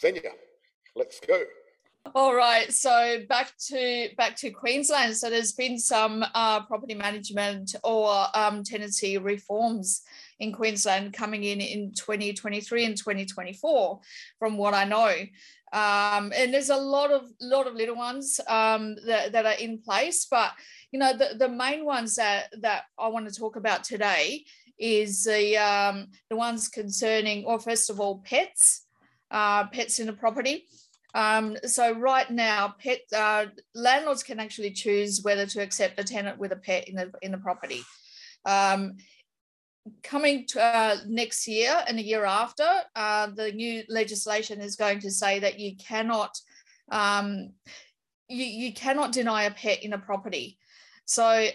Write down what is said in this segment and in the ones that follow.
Xenia, let's go. All right, so back to back to Queensland. So there's been some uh, property management or um, tenancy reforms in Queensland coming in in 2023 and 2024, from what I know. Um, and there's a lot of lot of little ones um, that, that are in place, but you know the, the main ones that that I want to talk about today is the um, the ones concerning, or first of all, pets, uh, pets in a property. Um, so right now, pet uh, landlords can actually choose whether to accept a tenant with a pet in the in the property. Um, coming to uh, next year and the year after, uh, the new legislation is going to say that you cannot um, you, you cannot deny a pet in a property. So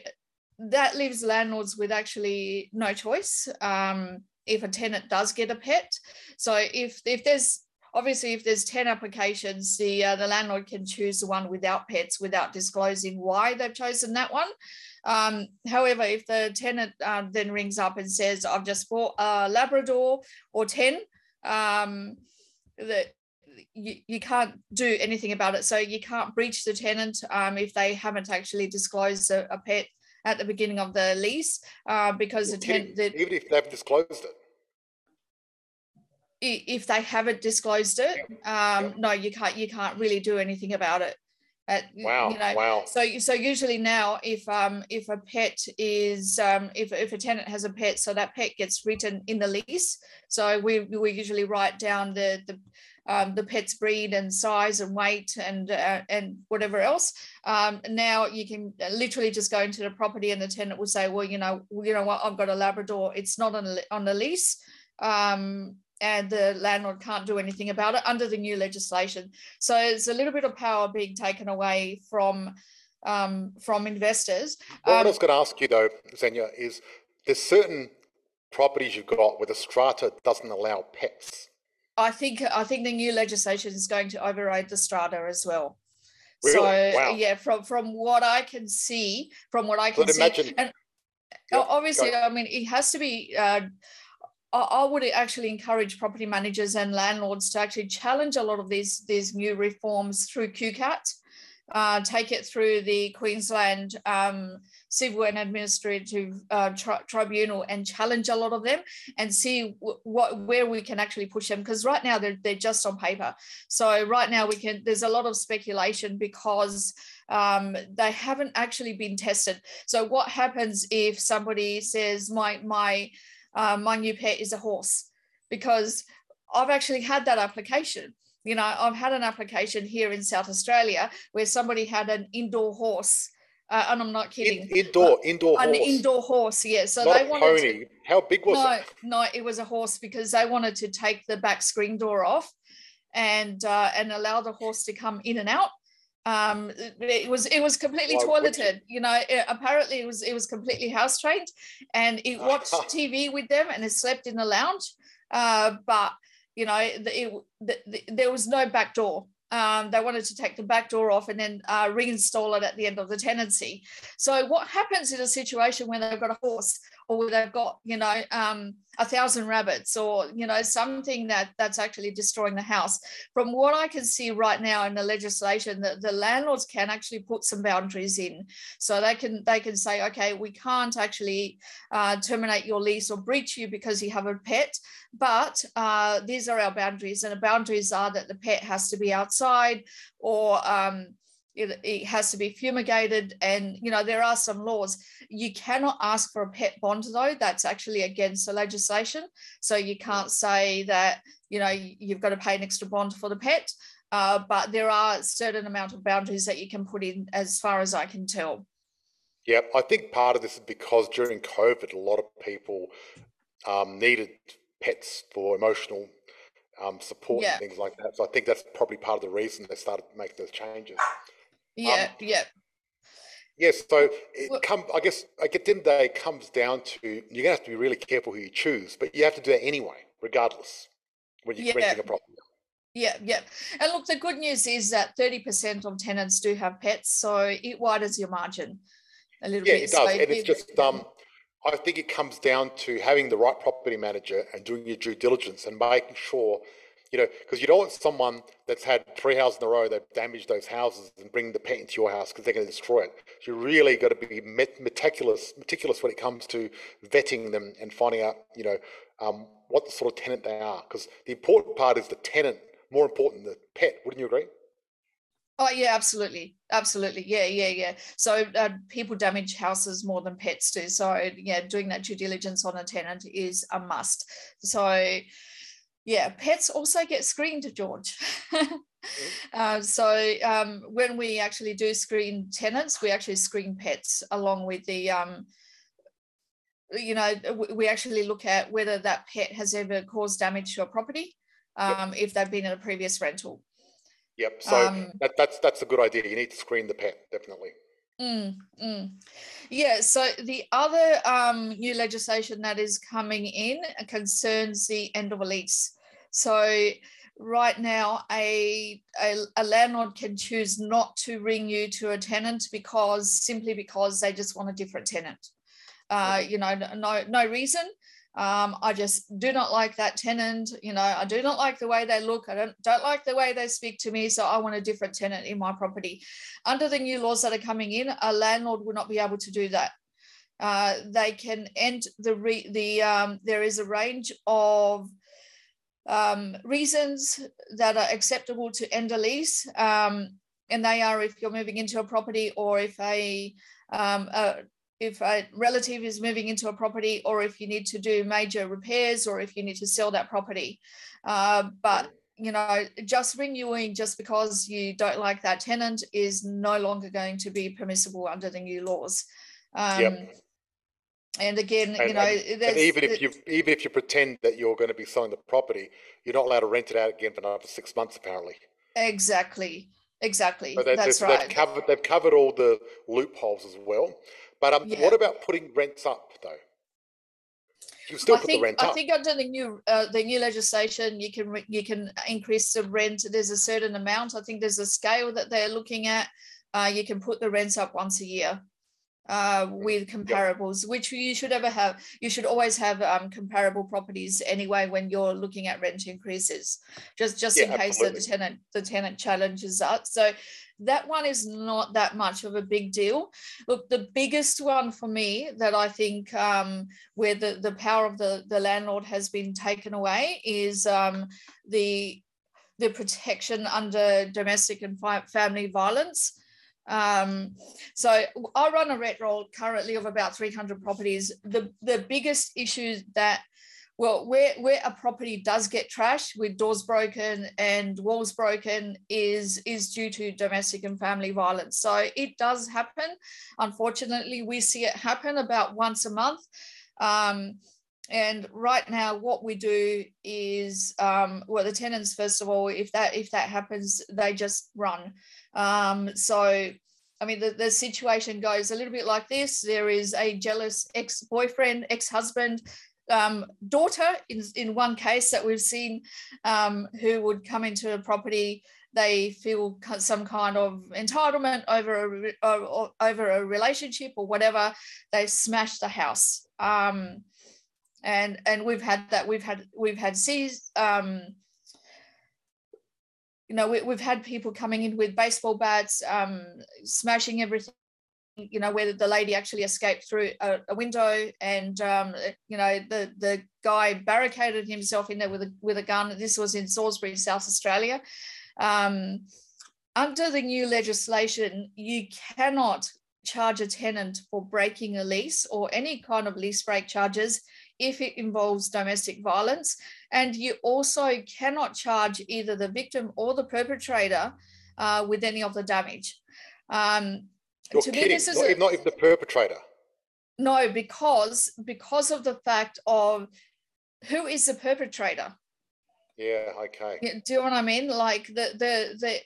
that leaves landlords with actually no choice um, if a tenant does get a pet. So if if there's obviously if there's 10 applications the uh, the landlord can choose the one without pets without disclosing why they've chosen that one. Um, however if the tenant uh, then rings up and says i've just bought a labrador or 10 um, that you, you can't do anything about it. So you can't breach the tenant um, if they haven't actually disclosed a, a pet at the beginning of the lease uh, because the tenant even if they've disclosed it if they haven't disclosed it, um, no, you can't. You can't really do anything about it. At, wow! You know, wow! So, so usually now, if um, if a pet is um, if if a tenant has a pet, so that pet gets written in the lease. So we we usually write down the the um, the pet's breed and size and weight and uh, and whatever else. Um, now you can literally just go into the property and the tenant will say, well, you know, you know what, I've got a Labrador. It's not on on the lease. Um, and the landlord can't do anything about it under the new legislation. So it's a little bit of power being taken away from um, from investors. What um, I was going to ask you though, Xenia, is there's certain properties you've got where the strata doesn't allow pets. I think I think the new legislation is going to override the strata as well. Really? So wow. yeah, from from what I can see, from what I can see, imagine, and yep, obviously, I mean, it has to be. Uh, I would actually encourage property managers and landlords to actually challenge a lot of these, these new reforms through QCAT, uh, take it through the Queensland um, Civil and Administrative uh, tri- Tribunal and challenge a lot of them and see what where we can actually push them because right now they're, they're just on paper. So right now we can there's a lot of speculation because um, they haven't actually been tested. So what happens if somebody says my my uh, my new pet is a horse because I've actually had that application. You know, I've had an application here in South Australia where somebody had an indoor horse. Uh, and I'm not kidding. In, indoor, indoor an horse. indoor horse, yeah. So not they wanted pony. to. How big was no, it? No, it was a horse because they wanted to take the back screen door off, and uh, and allow the horse to come in and out um it was it was completely Why toileted you know it, apparently it was it was completely house trained and it watched tv with them and it slept in the lounge. Uh but you know the, it, the, the, there was no back door. Um, they wanted to take the back door off and then uh, reinstall it at the end of the tenancy. So what happens in a situation when they've got a horse or they've got you know um, a thousand rabbits or you know something that that's actually destroying the house. From what i can see right now in the legislation that the landlords can actually put some boundaries in. So they can they can say okay we can't actually uh, terminate your lease or breach you because you have a pet. But uh, these are our boundaries and the boundaries are that the pet has to be outside or um, it, it, has to be fumigated and you know there are some laws. You cannot ask for a pet bond though that's actually against the legislation. So you can't say that you know you've got to pay an extra bond for the pet uh, but there are certain amount of boundaries that you can put in as far as i can tell. Yeah i think part of this is because during covid a lot of people um, needed pets for emotional um, support yeah. and things like that. So i think that's probably part of the reason they started making those changes yeah, um, yeah. Yes, so it well, come. I guess end of the day, it comes down to you're gonna have to be really careful who you choose, but you have to do that anyway, regardless, when you're yeah. renting a property. Yeah, yeah. And look, the good news is that 30% of tenants do have pets, so it widens your margin a little yeah, bit. it does, so and it's just um, I think it comes down to having the right property manager and doing your due diligence and making sure you know, because you don't want someone that's had three houses in a row that damaged those houses and bring the pet into your house because they're going to destroy it. So you really got to be meticulous, meticulous when it comes to vetting them and finding out, you know, um, what the sort of tenant they are. Because the important part is the tenant, more important than the pet. Wouldn't you agree? Oh yeah, absolutely, absolutely, yeah, yeah, yeah. So uh, people damage houses more than pets do. So yeah, doing that due diligence on a tenant is a must. So yeah, pets also get screened, George. Uh, so um, when we actually do screen tenants, we actually screen pets along with the um, you know, we actually look at whether that pet has ever caused damage to a property um, yep. if they've been in a previous rental. Yep. So um, that, that's that's a good idea. You need to screen the pet definitely. Mm, mm. Yeah. So the other um, new legislation that is coming in concerns the end of a lease. So right now, a, a, a landlord can choose not to ring you to a tenant because simply because they just want a different tenant. Uh, you know, no no reason. Um, I just do not like that tenant. You know, I do not like the way they look. I don't, don't like the way they speak to me. So I want a different tenant in my property. Under the new laws that are coming in, a landlord will not be able to do that. Uh, they can end the re, the um, there is a range of um, reasons that are acceptable to end a lease, um, and they are if you're moving into a property or if a, um, a if a relative is moving into a property or if you need to do major repairs or if you need to sell that property. Uh, but you know, just renewing just because you don't like that tenant is no longer going to be permissible under the new laws. Um, yep. And again, and, you know, and, and even if you even if you pretend that you're going to be selling the property, you're not allowed to rent it out again for another six months, apparently. Exactly, exactly. they, That's they've, right. They've covered they've covered all the loopholes as well. But um, yeah. what about putting rents up though? You still I put think, the rent up. I think under the new uh, the new legislation, you can you can increase the rent. There's a certain amount. I think there's a scale that they're looking at. Uh, you can put the rents up once a year uh, with comparables, yep. which you should ever have. You should always have um, comparable properties anyway when you're looking at rent increases, just just yeah, in case that the tenant the tenant challenges that. So that one is not that much of a big deal. Look, the biggest one for me that I think um, where the, the power of the, the landlord has been taken away is um, the the protection under domestic and family violence. Um, so I run a rent roll currently of about 300 properties. The, the biggest issue that well, where, where a property does get trashed with doors broken and walls broken is, is due to domestic and family violence. So it does happen. Unfortunately, we see it happen about once a month. Um, and right now, what we do is, um, well, the tenants first of all, if that if that happens, they just run. Um, so I mean, the, the situation goes a little bit like this. There is a jealous ex boyfriend, ex husband um, daughter in, in one case that we've seen um, who would come into a property. They feel some kind of entitlement over a, over a relationship or whatever. They smash the house. Um, and and we've had that. We've had we've had sees um, you know we, have had people coming in with baseball bats um, smashing everything you know where the lady actually escaped through a, a window and um, you know the the guy barricaded himself in there with a with a gun. This was in salisbury south australia. Um, under the new legislation you cannot charge a tenant for breaking a lease or any kind of lease break charges if it involves domestic violence and you also cannot charge either the victim or the perpetrator uh, with any of the damage um, you're to kidding. Me, this is not, a, not even the perpetrator. No, because because of the fact of who is the perpetrator. Yeah. Okay. Do you know what I mean? Like the the the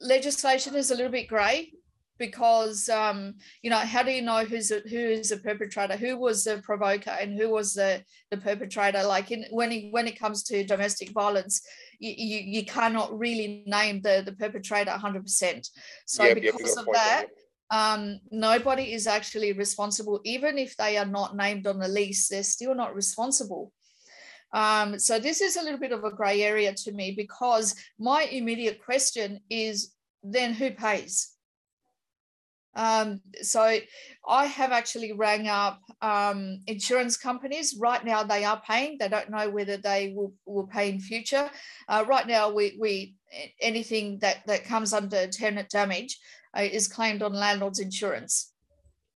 legislation is a little bit grey because um, you know how do you know who's a, who is a perpetrator? Who was the provoker and who was the the perpetrator? Like in when it, when it comes to domestic violence you, you, you cannot really name the the perpetrator 100% so yep, because of that um, nobody is actually responsible, even if they are not named on the lease, they're still not responsible. Um, so this is a little bit of a grey area to me because my immediate question is then who pays? Um, so I have actually rang up um, insurance companies. Right now they are paying. They don't know whether they will, will pay in future. Uh, right now we, we anything that, that comes under tenant damage uh, is claimed on landlord's insurance.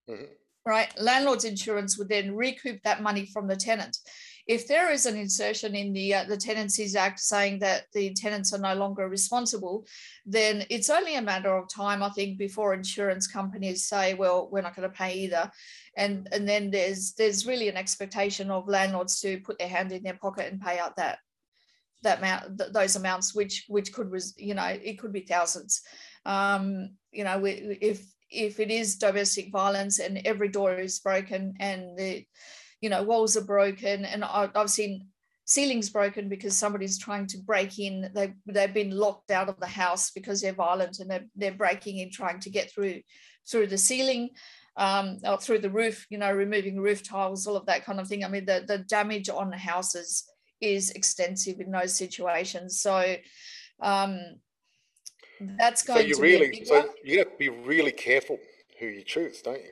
Mm-hmm. Right, landlord's insurance would then recoup that money from the tenant if there is an insertion in the uh, the Tenancies Act saying that the tenants are no longer responsible, then it's only a matter of time, I think, before insurance companies say, "Well, we're not going to pay either," and and then there's there's really an expectation of landlords to put their hand in their pocket and pay out that that amount th- those amounts, which which could was you know it could be thousands. Um, you know, we, if if it is domestic violence and every door is broken and the you know walls are broken and I've seen ceilings broken because somebody's trying to break in. They, they've been locked out of the house because they're violent and they're, they're breaking in trying to get through through the ceiling um, or through the roof you know removing roof tiles all of that kind of thing. I mean the, the damage on houses is extensive in those situations. So um, that's going so you to really be so you have to be really careful who you choose don't you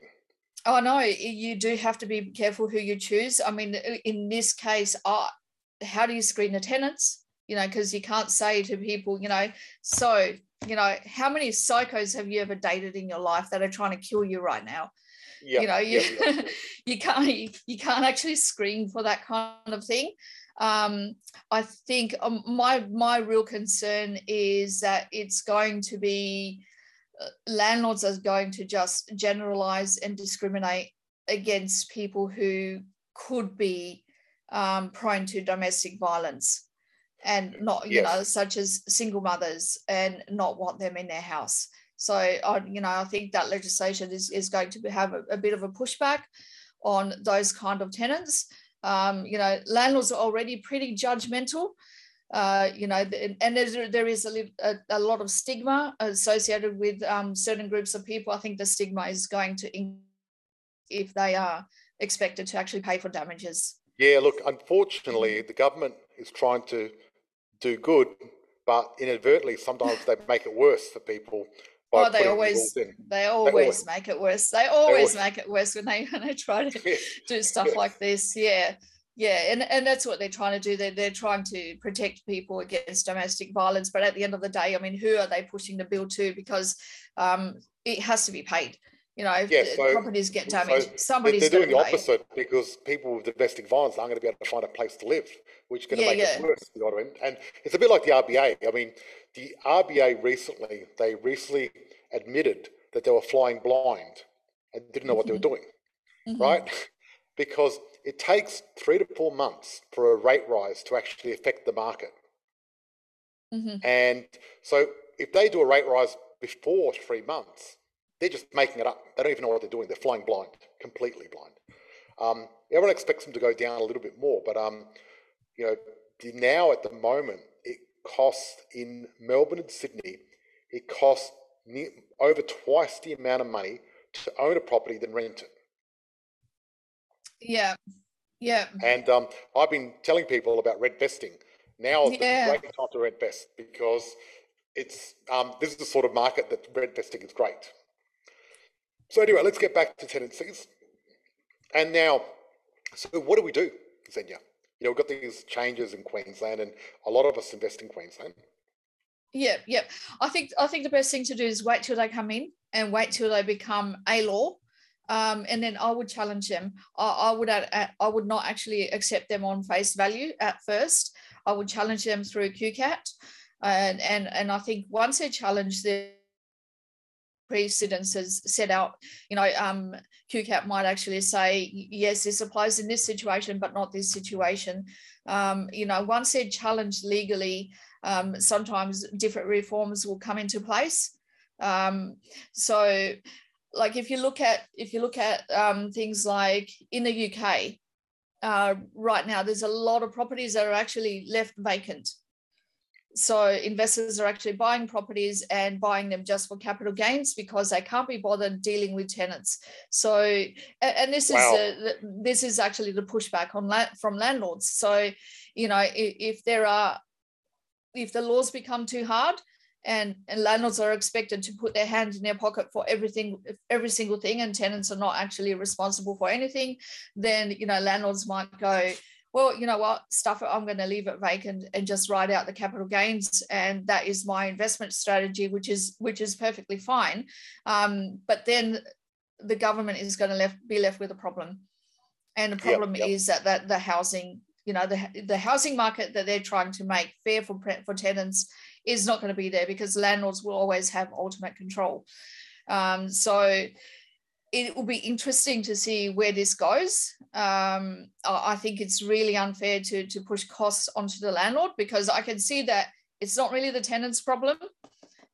Oh no, you do have to be careful who you choose. I mean, in this case, uh, how do you screen the tenants? You know, because you can't say to people, you know, so you know, how many psychos have you ever dated in your life that are trying to kill you right now? Yep, you know, you yep, you can't you, you can't actually screen for that kind of thing. Um, I think um, my my real concern is that it's going to be landlords are going to just generalize and discriminate against people who could be um, prone to domestic violence and not you yes. know such as single mothers and not want them in their house. So I, you know i think that legislation is, is going to have a, a bit of a pushback on those kind of tenants. Um, you know landlords are already pretty judgmental uh, you know, and there's, there is a, a, a, lot of stigma associated with um, certain groups of people. I think the stigma is going to increase if they are expected to actually pay for damages. Yeah, look, unfortunately, the government is trying to do good, but inadvertently, sometimes they make it worse for people. oh, they always, they always, they always make it worse. They always, they always make it worse when they when they try to yeah. do stuff like this. Yeah yeah and, and that's what they're trying to do they're, they're trying to protect people against domestic violence but at the end of the day i mean who are they pushing the bill to because um, it has to be paid you know yeah, so, properties get damaged so somebody's they're doing the opposite because people with domestic violence aren't going to be able to find a place to live which is going to yeah, make yeah. it worse you know what I mean? and it's a bit like the rba i mean the rba recently they recently admitted that they were flying blind and didn't know what mm-hmm. they were mm-hmm. doing mm-hmm. right because it takes three to four months for a rate rise to actually affect the market. Mm-hmm. And so if they do a rate rise before three months, they're just making it up. They don't even know what they're doing. They're flying blind, completely blind. Um, everyone expects them to go down a little bit more, but um, you know, now at the moment, it costs in Melbourne and Sydney, it costs near, over twice the amount of money to own a property than rent it. Yeah. Yeah. And um, I've been telling people about rentvesting. Now is yeah. the great time to rentvest because it's um, this is the sort of market that rentvesting is great. So anyway, let's get back to tenancies. And now, so what do we do, Xenia? You know, we've got these changes in Queensland, and a lot of us invest in Queensland. Yeah, yeah. I think I think the best thing to do is wait till they come in and wait till they become a law um, and then I would challenge them. I, I would I would not actually accept them on face value at first. I would challenge them through QCAT, and and and I think once they challenge the precedents has set out, you know, um, QCAT might actually say, yes, this applies in this situation, but not this situation. Um, you know, once they're challenged legally, um, sometimes different reforms will come into place. Um, so like if you look at if you look at um, things like in the UK uh, right now, there's a lot of properties that are actually left vacant. so investors are actually buying properties and buying them just for capital gains because they can't be bothered dealing with tenants. So, and this wow. is a, this is actually the pushback on from landlords. So, you know, if, if there are if the laws become too hard, and, and landlords are expected to put their hand in their pocket for everything every single thing and tenants are not actually responsible for anything then you know landlords might go well, you know what, stuff it, I'm going to leave it vacant and just write out the capital gains. And that is my investment strategy, which is which is perfectly fine. Um, but then the government is going to left, be left with a problem. And the problem yep, yep. is that, that the housing, you know, the, the housing market that they're trying to make fair for, for tenants is not going to be there because landlords will always have ultimate control. Um, so it will be interesting to see where this goes. Um, I think it's really unfair to, to push costs onto the landlord because I can see that it's not really the tenant's problem.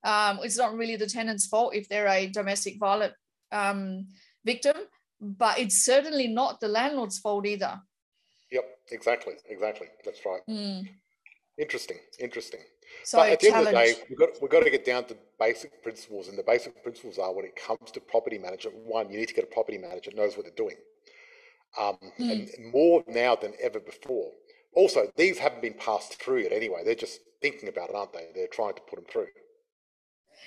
Um, it's not really the tenant's fault if they're a domestic violence um, victim, but it's certainly not the landlord's fault either. Yep, exactly, exactly. That's right. Mm. Interesting, interesting. So but at the end of the day, we've got, we've got to get down to basic principles. And the basic principles are when it comes to property management, one, you need to get a property manager that knows what they're doing. Um, mm. And more now than ever before. Also, these haven't been passed through yet anyway. They're just thinking about it, aren't they? They're trying to put them through.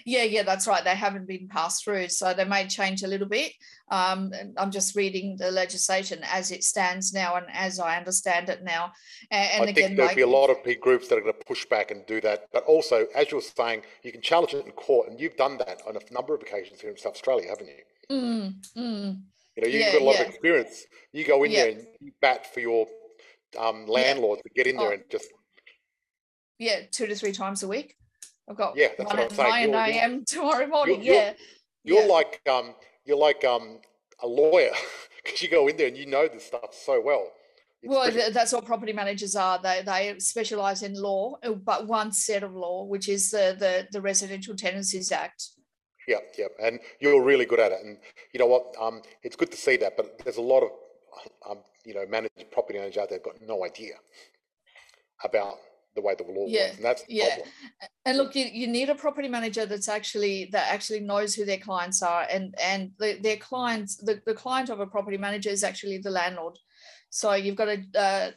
Yeah, yeah, that's right. They haven't been passed through, so they may change a little bit. Um, I'm just reading the legislation as it stands now and as I understand it now. And, I again, think there'll like, be a lot of groups that are going to push back and do that. But also, as you were saying, you can challenge it in court, and you've done that on a number of occasions here in South Australia, haven't you? Mm, mm. You know, you've yeah, got a lot yeah. of experience. You go in yeah. there and you bat for your um, landlords to get in there oh. and just yeah, two to three times a week. I've got yeah, that's one at nine a.m. tomorrow morning. You're, yeah, you're, yeah. like um, you're like um, a lawyer because you go in there and you know this stuff so well. It's well, pretty- that's what property managers are. They they specialize in law, uh, but one set of law, which is the the, the Residential Tenancies Act. Yeah, yeah, and you're really good at it. And you know what? Um, it's good to see that. But there's a lot of um, you know, managed property managers out there got no idea about the way the law yeah, works. And that's yeah. Problem. And look, you, you need a property manager that's actually that actually knows who their clients are and and the, their clients, the, the client of a property manager is actually the landlord. So you've got a uh,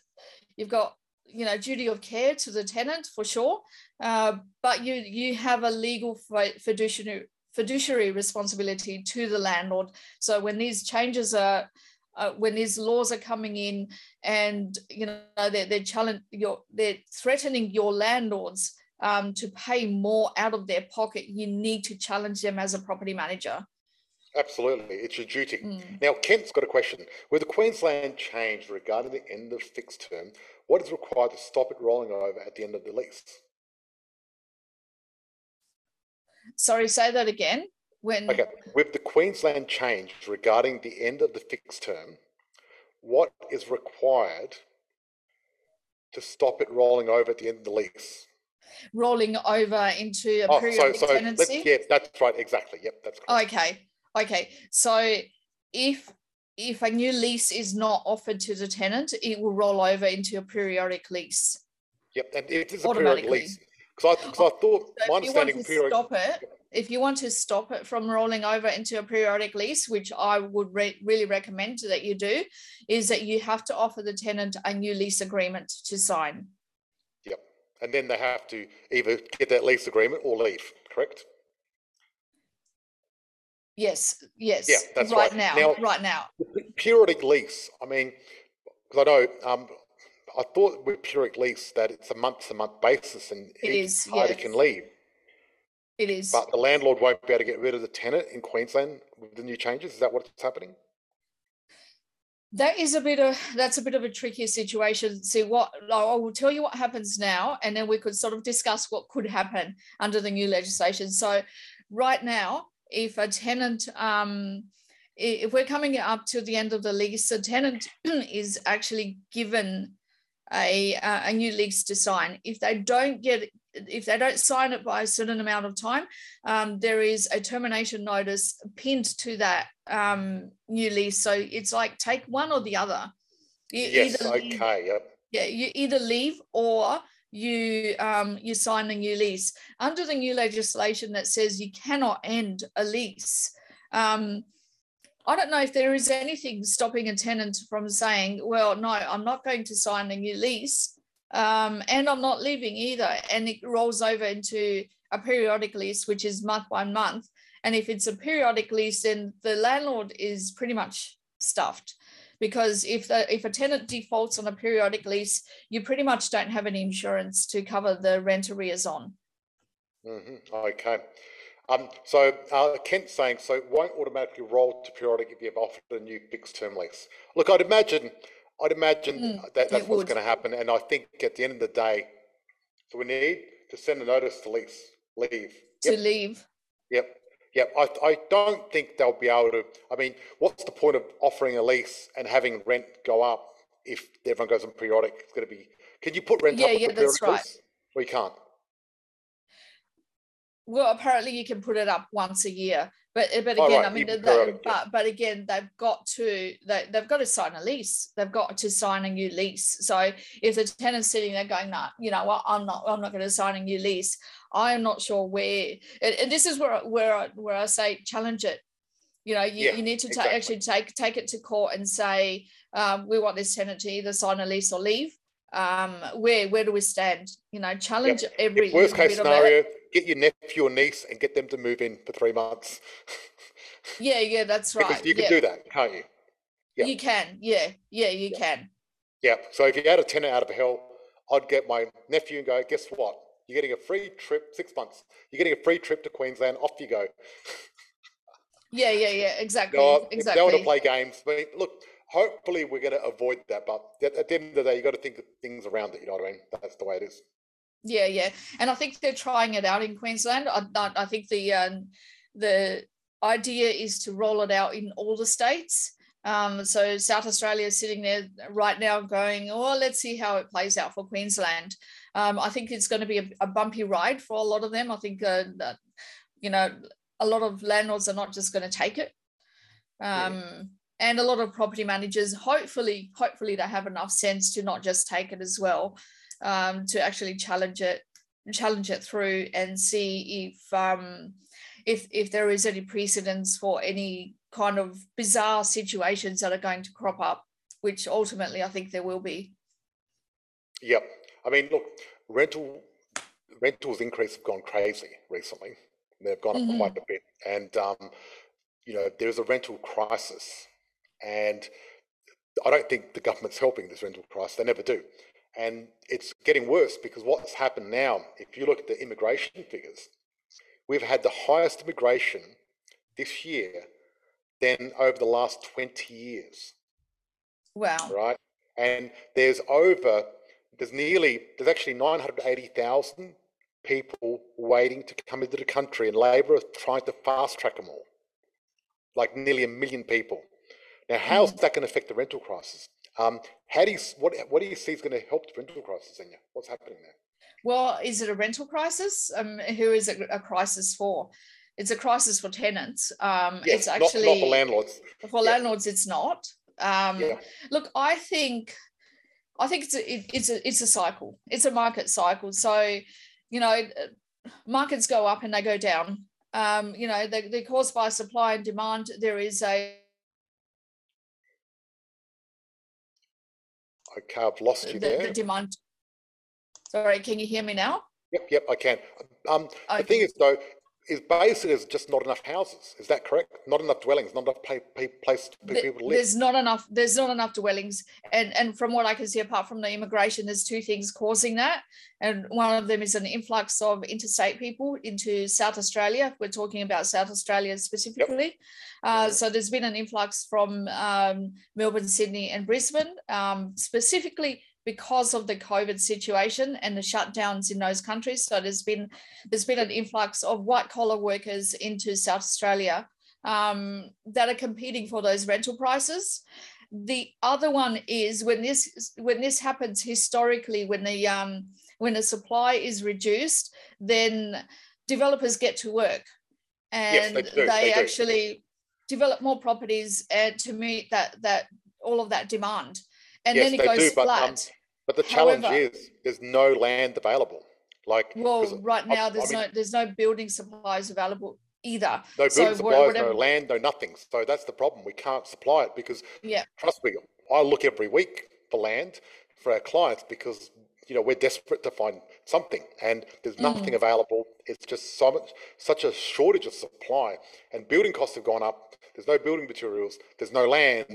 you've got you know duty of care to the tenant for sure, uh, but you you have a legal fiduciary fiduciary responsibility to the landlord. So when these changes are uh, when these laws are coming in and you know they're, they're challenge your they're threatening your landlords um, to pay more out of their pocket you need to challenge them as a property manager. Absolutely. It's your duty. Mm. now kent's got a question. With the queensland change regarding the end of fixed term what is required to stop it rolling over at the end of the lease? Sorry say that again when okay with the queensland change regarding the end of the fixed term what is required to stop it rolling over at the end of the lease? Rolling over into a oh, periodic so, so tenancy? yeah that's right exactly yep that's correct. okay okay so if if a new lease is not offered to the tenant it will roll over into a periodic lease. Yep and it is a periodic lease because I, cause I thought so my understanding periodic, stop it if you want to stop it from rolling over into a periodic lease, which I would re- really recommend that you do, is that you have to offer the tenant a new lease agreement to sign. Yep. And then they have to either get that lease agreement or leave, correct? Yes, yes. Yeah, that's right. Right now, now, right now. Periodic lease. I mean, because I know um, I thought with periodic lease that it's a month to month basis and it each is, party yes. can leave. It is. But the landlord won't be able to get rid of the tenant in Queensland with the new changes. Is that what's happening? That is a bit of that's a bit of a trickier situation. See what I will tell you what happens now, and then we could sort of discuss what could happen under the new legislation. So, right now, if a tenant, um, if we're coming up to the end of the lease, a tenant is actually given a, a new lease to sign. If they don't get if they don't sign it by a certain amount of time, um, there is a termination notice pinned to that um, new lease. So it's like take one or the other. You yes, okay, yep. Yeah, you either leave or you um, you sign a new lease. Under the new legislation that says you cannot end a lease, um, I don't know if there is anything stopping a tenant from saying, "Well, no, I'm not going to sign a new lease, um, and I'm not leaving either," and it rolls over into a periodic lease, which is month by month. And if it's a periodic lease, then the landlord is pretty much stuffed because if the if a tenant defaults on a periodic lease, you pretty much don't have any insurance to cover the rent arrears on. Mm-hmm. Okay. Um, so uh, Kent's saying, so it won't automatically roll to periodic if you've offered a new fixed term lease. Look, I'd imagine, I'd imagine mm, that that's what's going to happen. And I think at the end of the day, so we need to send a notice to lease, leave. To yep. leave. Yep. yep. I, I don't think they'll be able to. I mean, what's the point of offering a lease and having rent go up if everyone goes on periodic? It's going to be. Can you put rent yeah, up? Yeah, that's right. Lease? We can't. Well, apparently you can put it up once a year, but but again, oh, right. I mean, they, but yeah. but again, they've got to they, they've got to sign a lease. They've got to sign a new lease. So if the tenant's sitting there going, "Nah, you know what? I'm not I'm not going to sign a new lease," I'm not sure where. And this is where where I, where I say challenge it. You know, you, yeah, you need to exactly. actually take take it to court and say um, we want this tenant to either sign a lease or leave. Um, where where do we stand? You know, challenge yep. every if worst case scenario. Get your nephew or niece and get them to move in for three months. yeah, yeah, that's right. Because you can yeah. do that, can't you? Yeah. You can, yeah, yeah, you yeah. can. Yeah. So if you had a tenant out of hell, I'd get my nephew and go, guess what? You're getting a free trip, six months. You're getting a free trip to Queensland. Off you go. yeah, yeah, yeah, exactly. No, exactly. They want to play games. I mean, look, hopefully we're going to avoid that. But at the end of the day, you've got to think of things around it. You know what I mean? That's the way it is. Yeah, yeah, and I think they're trying it out in Queensland. I, I think the um, the idea is to roll it out in all the states. Um, so South Australia is sitting there right now going, oh, let's see how it plays out for Queensland. Um, I think it's going to be a, a, bumpy ride for a lot of them. I think uh, that, you know, a lot of landlords are not just going to take it. Um, yeah. And a lot of property managers, hopefully, hopefully they have enough sense to not just take it as well, um, to actually challenge it, challenge it through and see if um, if if there is any precedence for any kind of bizarre situations that are going to crop up, which ultimately I think there will be. Yep, I mean, look, rental rentals increase have gone crazy recently. They've gone mm-hmm. up quite a bit, and um, you know there's a rental crisis, and I don't think the government's helping this rental crisis. They never do, and it's getting worse because what's happened now. If you look at the immigration figures, we've had the highest immigration this year than over the last 20 years. Wow. Right. And there's over there's nearly there's actually 980,000 people waiting to come into the country, and Labor is trying to fast track them all, like nearly a million people. Now, how's mm. that going to affect the rental crisis? Um, how do you what what do you see is going to help the rental crisis, Enya? What's happening there? Well, is it a rental crisis? Um, who is it a crisis for? It's a crisis for tenants. Um, yes, it's actually not, not for landlords. For yeah. landlords, it's not. Um, yeah. Look, I think I think it's a, it, it's a it's a cycle. It's a market cycle. So, you know, markets go up and they go down. Um, you know, they, they're caused by supply and demand. There is a Okay, I've lost you the, there. The demand. Sorry, can you hear me now? Yep, yep, I can. Um, okay. The thing is, though, is basically there's just not enough houses. Is that correct? Not enough dwellings, not enough pay, pay, place for people to live. There's not enough. There's not enough dwellings, and and from what I can see, apart from the immigration, there's two things causing that, and one of them is an influx of interstate people into South Australia. We're talking about South Australia specifically. Yep. Uh, so there's been an influx from um, Melbourne, Sydney, and Brisbane, um, specifically because of the COVID situation and the shutdowns in those countries. So there's been there's been an influx of white collar workers into South Australia um, that are competing for those rental prices. The other one is when this when this happens historically, when the um, when the supply is reduced, then developers get to work, and yes, they, they, they actually develop more properties uh, to meet that that all of that demand and yes, then it goes do, flat. But, um, But the challenge However, is there's no land available. Like well, right now I, there's I mean, no there's no building supplies available either. No building so supplies, whatever, no land, no nothing. So that's the problem. We can't supply it because yeah. trust me, I look every week for land for our clients because you know we're desperate to find something and there's nothing mm. available it's just so much such a shortage of supply and building costs have gone up there's no building materials there's no land.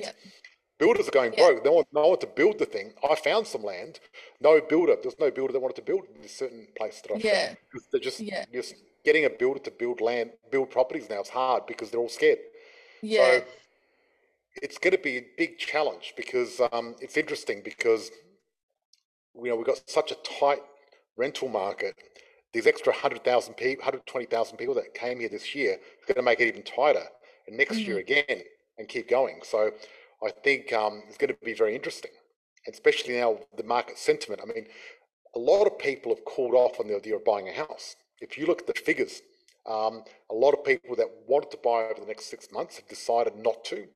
Builders are going yeah. broke they want no one to build the thing i found some land no builder there's no builder that wanted to build in a certain place that i yeah. found they're just yeah. just getting a builder to build land build properties now is hard because they're all scared yeah so it's going to be a big challenge because um, it's interesting because you know, we've got such a tight rental market. These extra 100,000 people, 120,000 people that came here this year is going to make it even tighter. And next mm-hmm. year again, and keep going. So I think um, it's going to be very interesting, especially now the market sentiment. I mean, a lot of people have called off on the idea of buying a house. If you look at the figures, um, a lot of people that wanted to buy over the next six months have decided not to.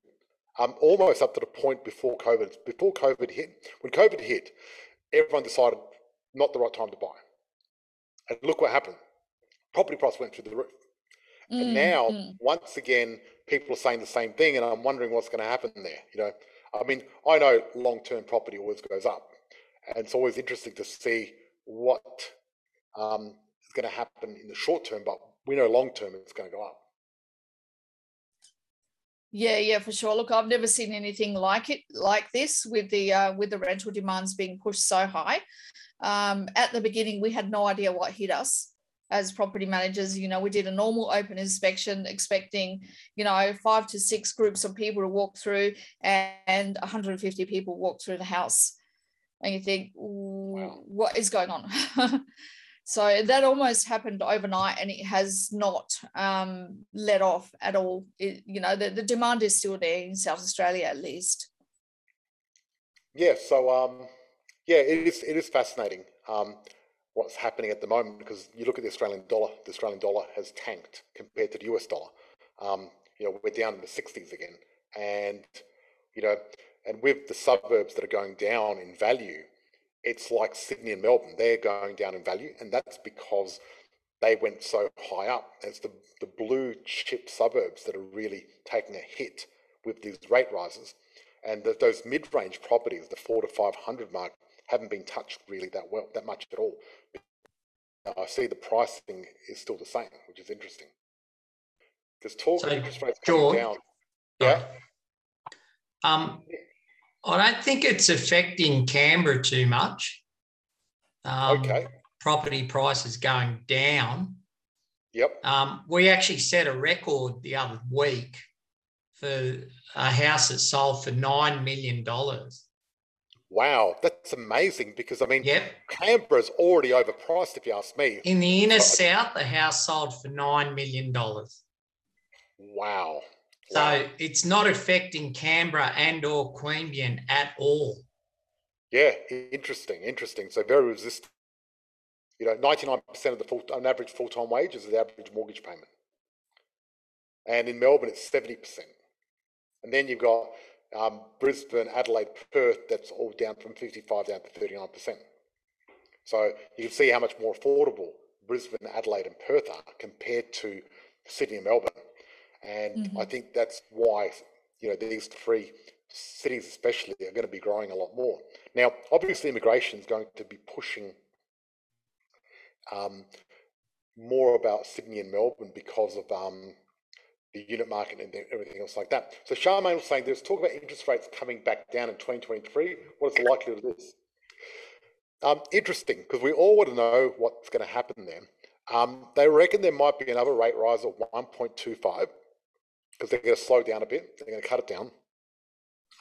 Um, almost up to the point before COVID. Before COVID hit, when COVID hit, everyone decided not the right time to buy. And look what happened. Property price went through the roof. Mm, and now, mm. once again, people are saying the same thing, and I'm wondering what's going to happen there. You know, I mean, I know long-term property always goes up, and it's always interesting to see what um, is going to happen in the short term. But we know long-term it's going to go up. Yeah, yeah, for sure. Look, I've never seen anything like it, like this, with the uh, with the rental demands being pushed so high. Um, at the beginning, we had no idea what hit us as property managers. You know, we did a normal open inspection, expecting you know five to six groups of people to walk through, and 150 people walk through the house, and you think, wow. what is going on? So that almost happened overnight and it has not um, let off at all. It, you know, the, the demand is still there in South Australia at least. Yeah, so um, yeah, it is it is fascinating um, what's happening at the moment because you look at the Australian dollar. The Australian dollar has tanked compared to the US dollar. Um, you know, we're down in the 60s again, and you know, and with the suburbs that are going down in value, it's like Sydney and Melbourne. They're going down in value, and that's because they went so high up. It's the, the blue chip suburbs that are really taking a hit with these rate rises. And the, those mid range properties, the four to 500 mark, haven't been touched really that well, that much at all. I see the pricing is still the same, which is interesting. There's talk so, interest rates coming down. Yeah. Um, I don't think it's affecting Canberra too much. Um, okay. Property prices going down. Yep. Um, we actually set a record the other week for a house that sold for $9 million. Wow, that's amazing because I mean, yep. Canberra's already overpriced, if you ask me. In the inner south, the house sold for $9 million. Wow. So it's not affecting Canberra and or Queanbeyan at all. Yeah, interesting, interesting. So very resistant. You know, 99% of the full, on average full-time wages is the average mortgage payment. And in Melbourne, it's 70%. And then you've got um, Brisbane, Adelaide, Perth, that's all down from 55 down to 39%. So you can see how much more affordable Brisbane, Adelaide, and Perth are compared to Sydney and Melbourne. And mm-hmm. I think that's why, you know, these three cities especially are going to be growing a lot more. Now, obviously, immigration is going to be pushing um, more about Sydney and Melbourne because of um, the unit market and everything else like that. So Charmaine was saying there's talk about interest rates coming back down in 2023. What is the likelihood of this? Um, interesting, because we all want to know what's going to happen then. Um, they reckon there might be another rate rise of 1.25 because they're going to slow down a bit. They're going to cut it down.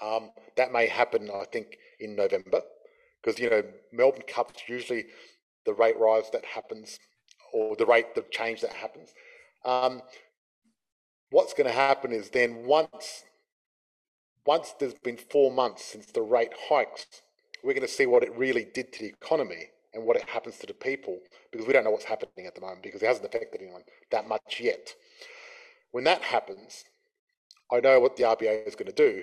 Um, that may happen, I think, in November because you know Melbourne Cup is usually the rate rise that happens or the rate the change that happens. Um, what's going to happen is then once once there's been four months since the rate hikes, we're going to see what it really did to the economy and what it happens to the people because we don't know what's happening at the moment because it hasn't affected anyone that much yet. When that happens, I know what the RBA is going to do.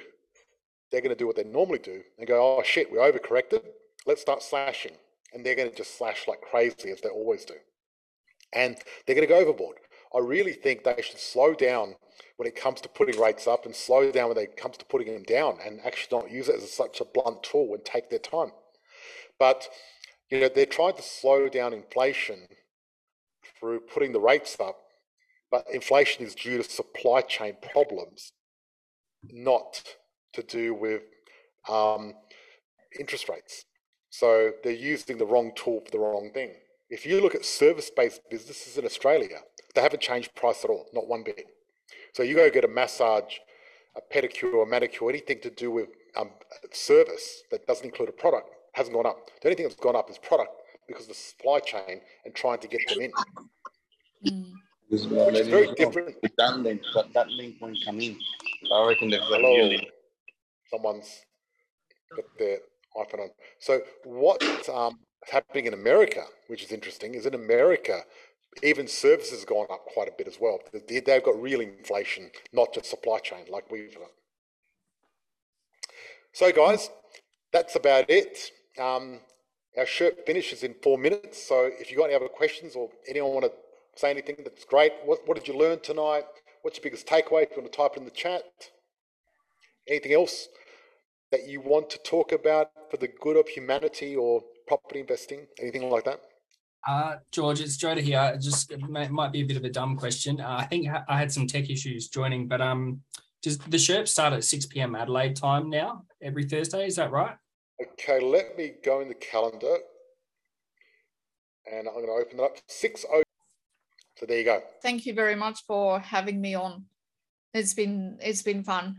They're going to do what they normally do and go, oh shit, we're overcorrected. let's start slashing. And they're going to just slash like crazy as they always do. And they're going to go overboard. I really think they should slow down when it comes to putting rates up and slow down when it comes to putting them down and actually not use it as such a blunt tool and take their time. But, you know, they're trying to slow down inflation through putting the rates up, but inflation is due to supply chain problems, not to do with um, interest rates. So they're using the wrong tool for the wrong thing. If you look at service based businesses in Australia, they haven't changed price at all, not one bit. So you go get a massage, a pedicure, a manicure, anything to do with um, service that doesn't include a product hasn't gone up. The only thing that's gone up is product because of the supply chain and trying to get them in. Mm. Which is very different. That link, that, that link won't come in. I reckon they've got Hello. Someone's got their iPhone on. So what's um, happening in America, which is interesting, is in America, even services have gone up quite a bit as well. They've got real inflation, not just supply chain like we've got. So, guys, that's about it. Um, our shirt finishes in four minutes. So, if you've got any other questions or anyone want to say anything, that's great. What, what did you learn tonight? What's your biggest takeaway? If you want to type it in the chat. Anything else that you want to talk about for the good of humanity or property investing? Anything like that? Uh, George, it's Joda here. Just it may, might be a bit of a dumb question. Uh, I think I had some tech issues joining, but um, does the Sherp start at 6 p.m. Adelaide time now every Thursday? Is that right? Okay, let me go in the calendar and I'm going to open it up. 6 0. So there you go. Thank you very much for having me on. It's been it's been fun.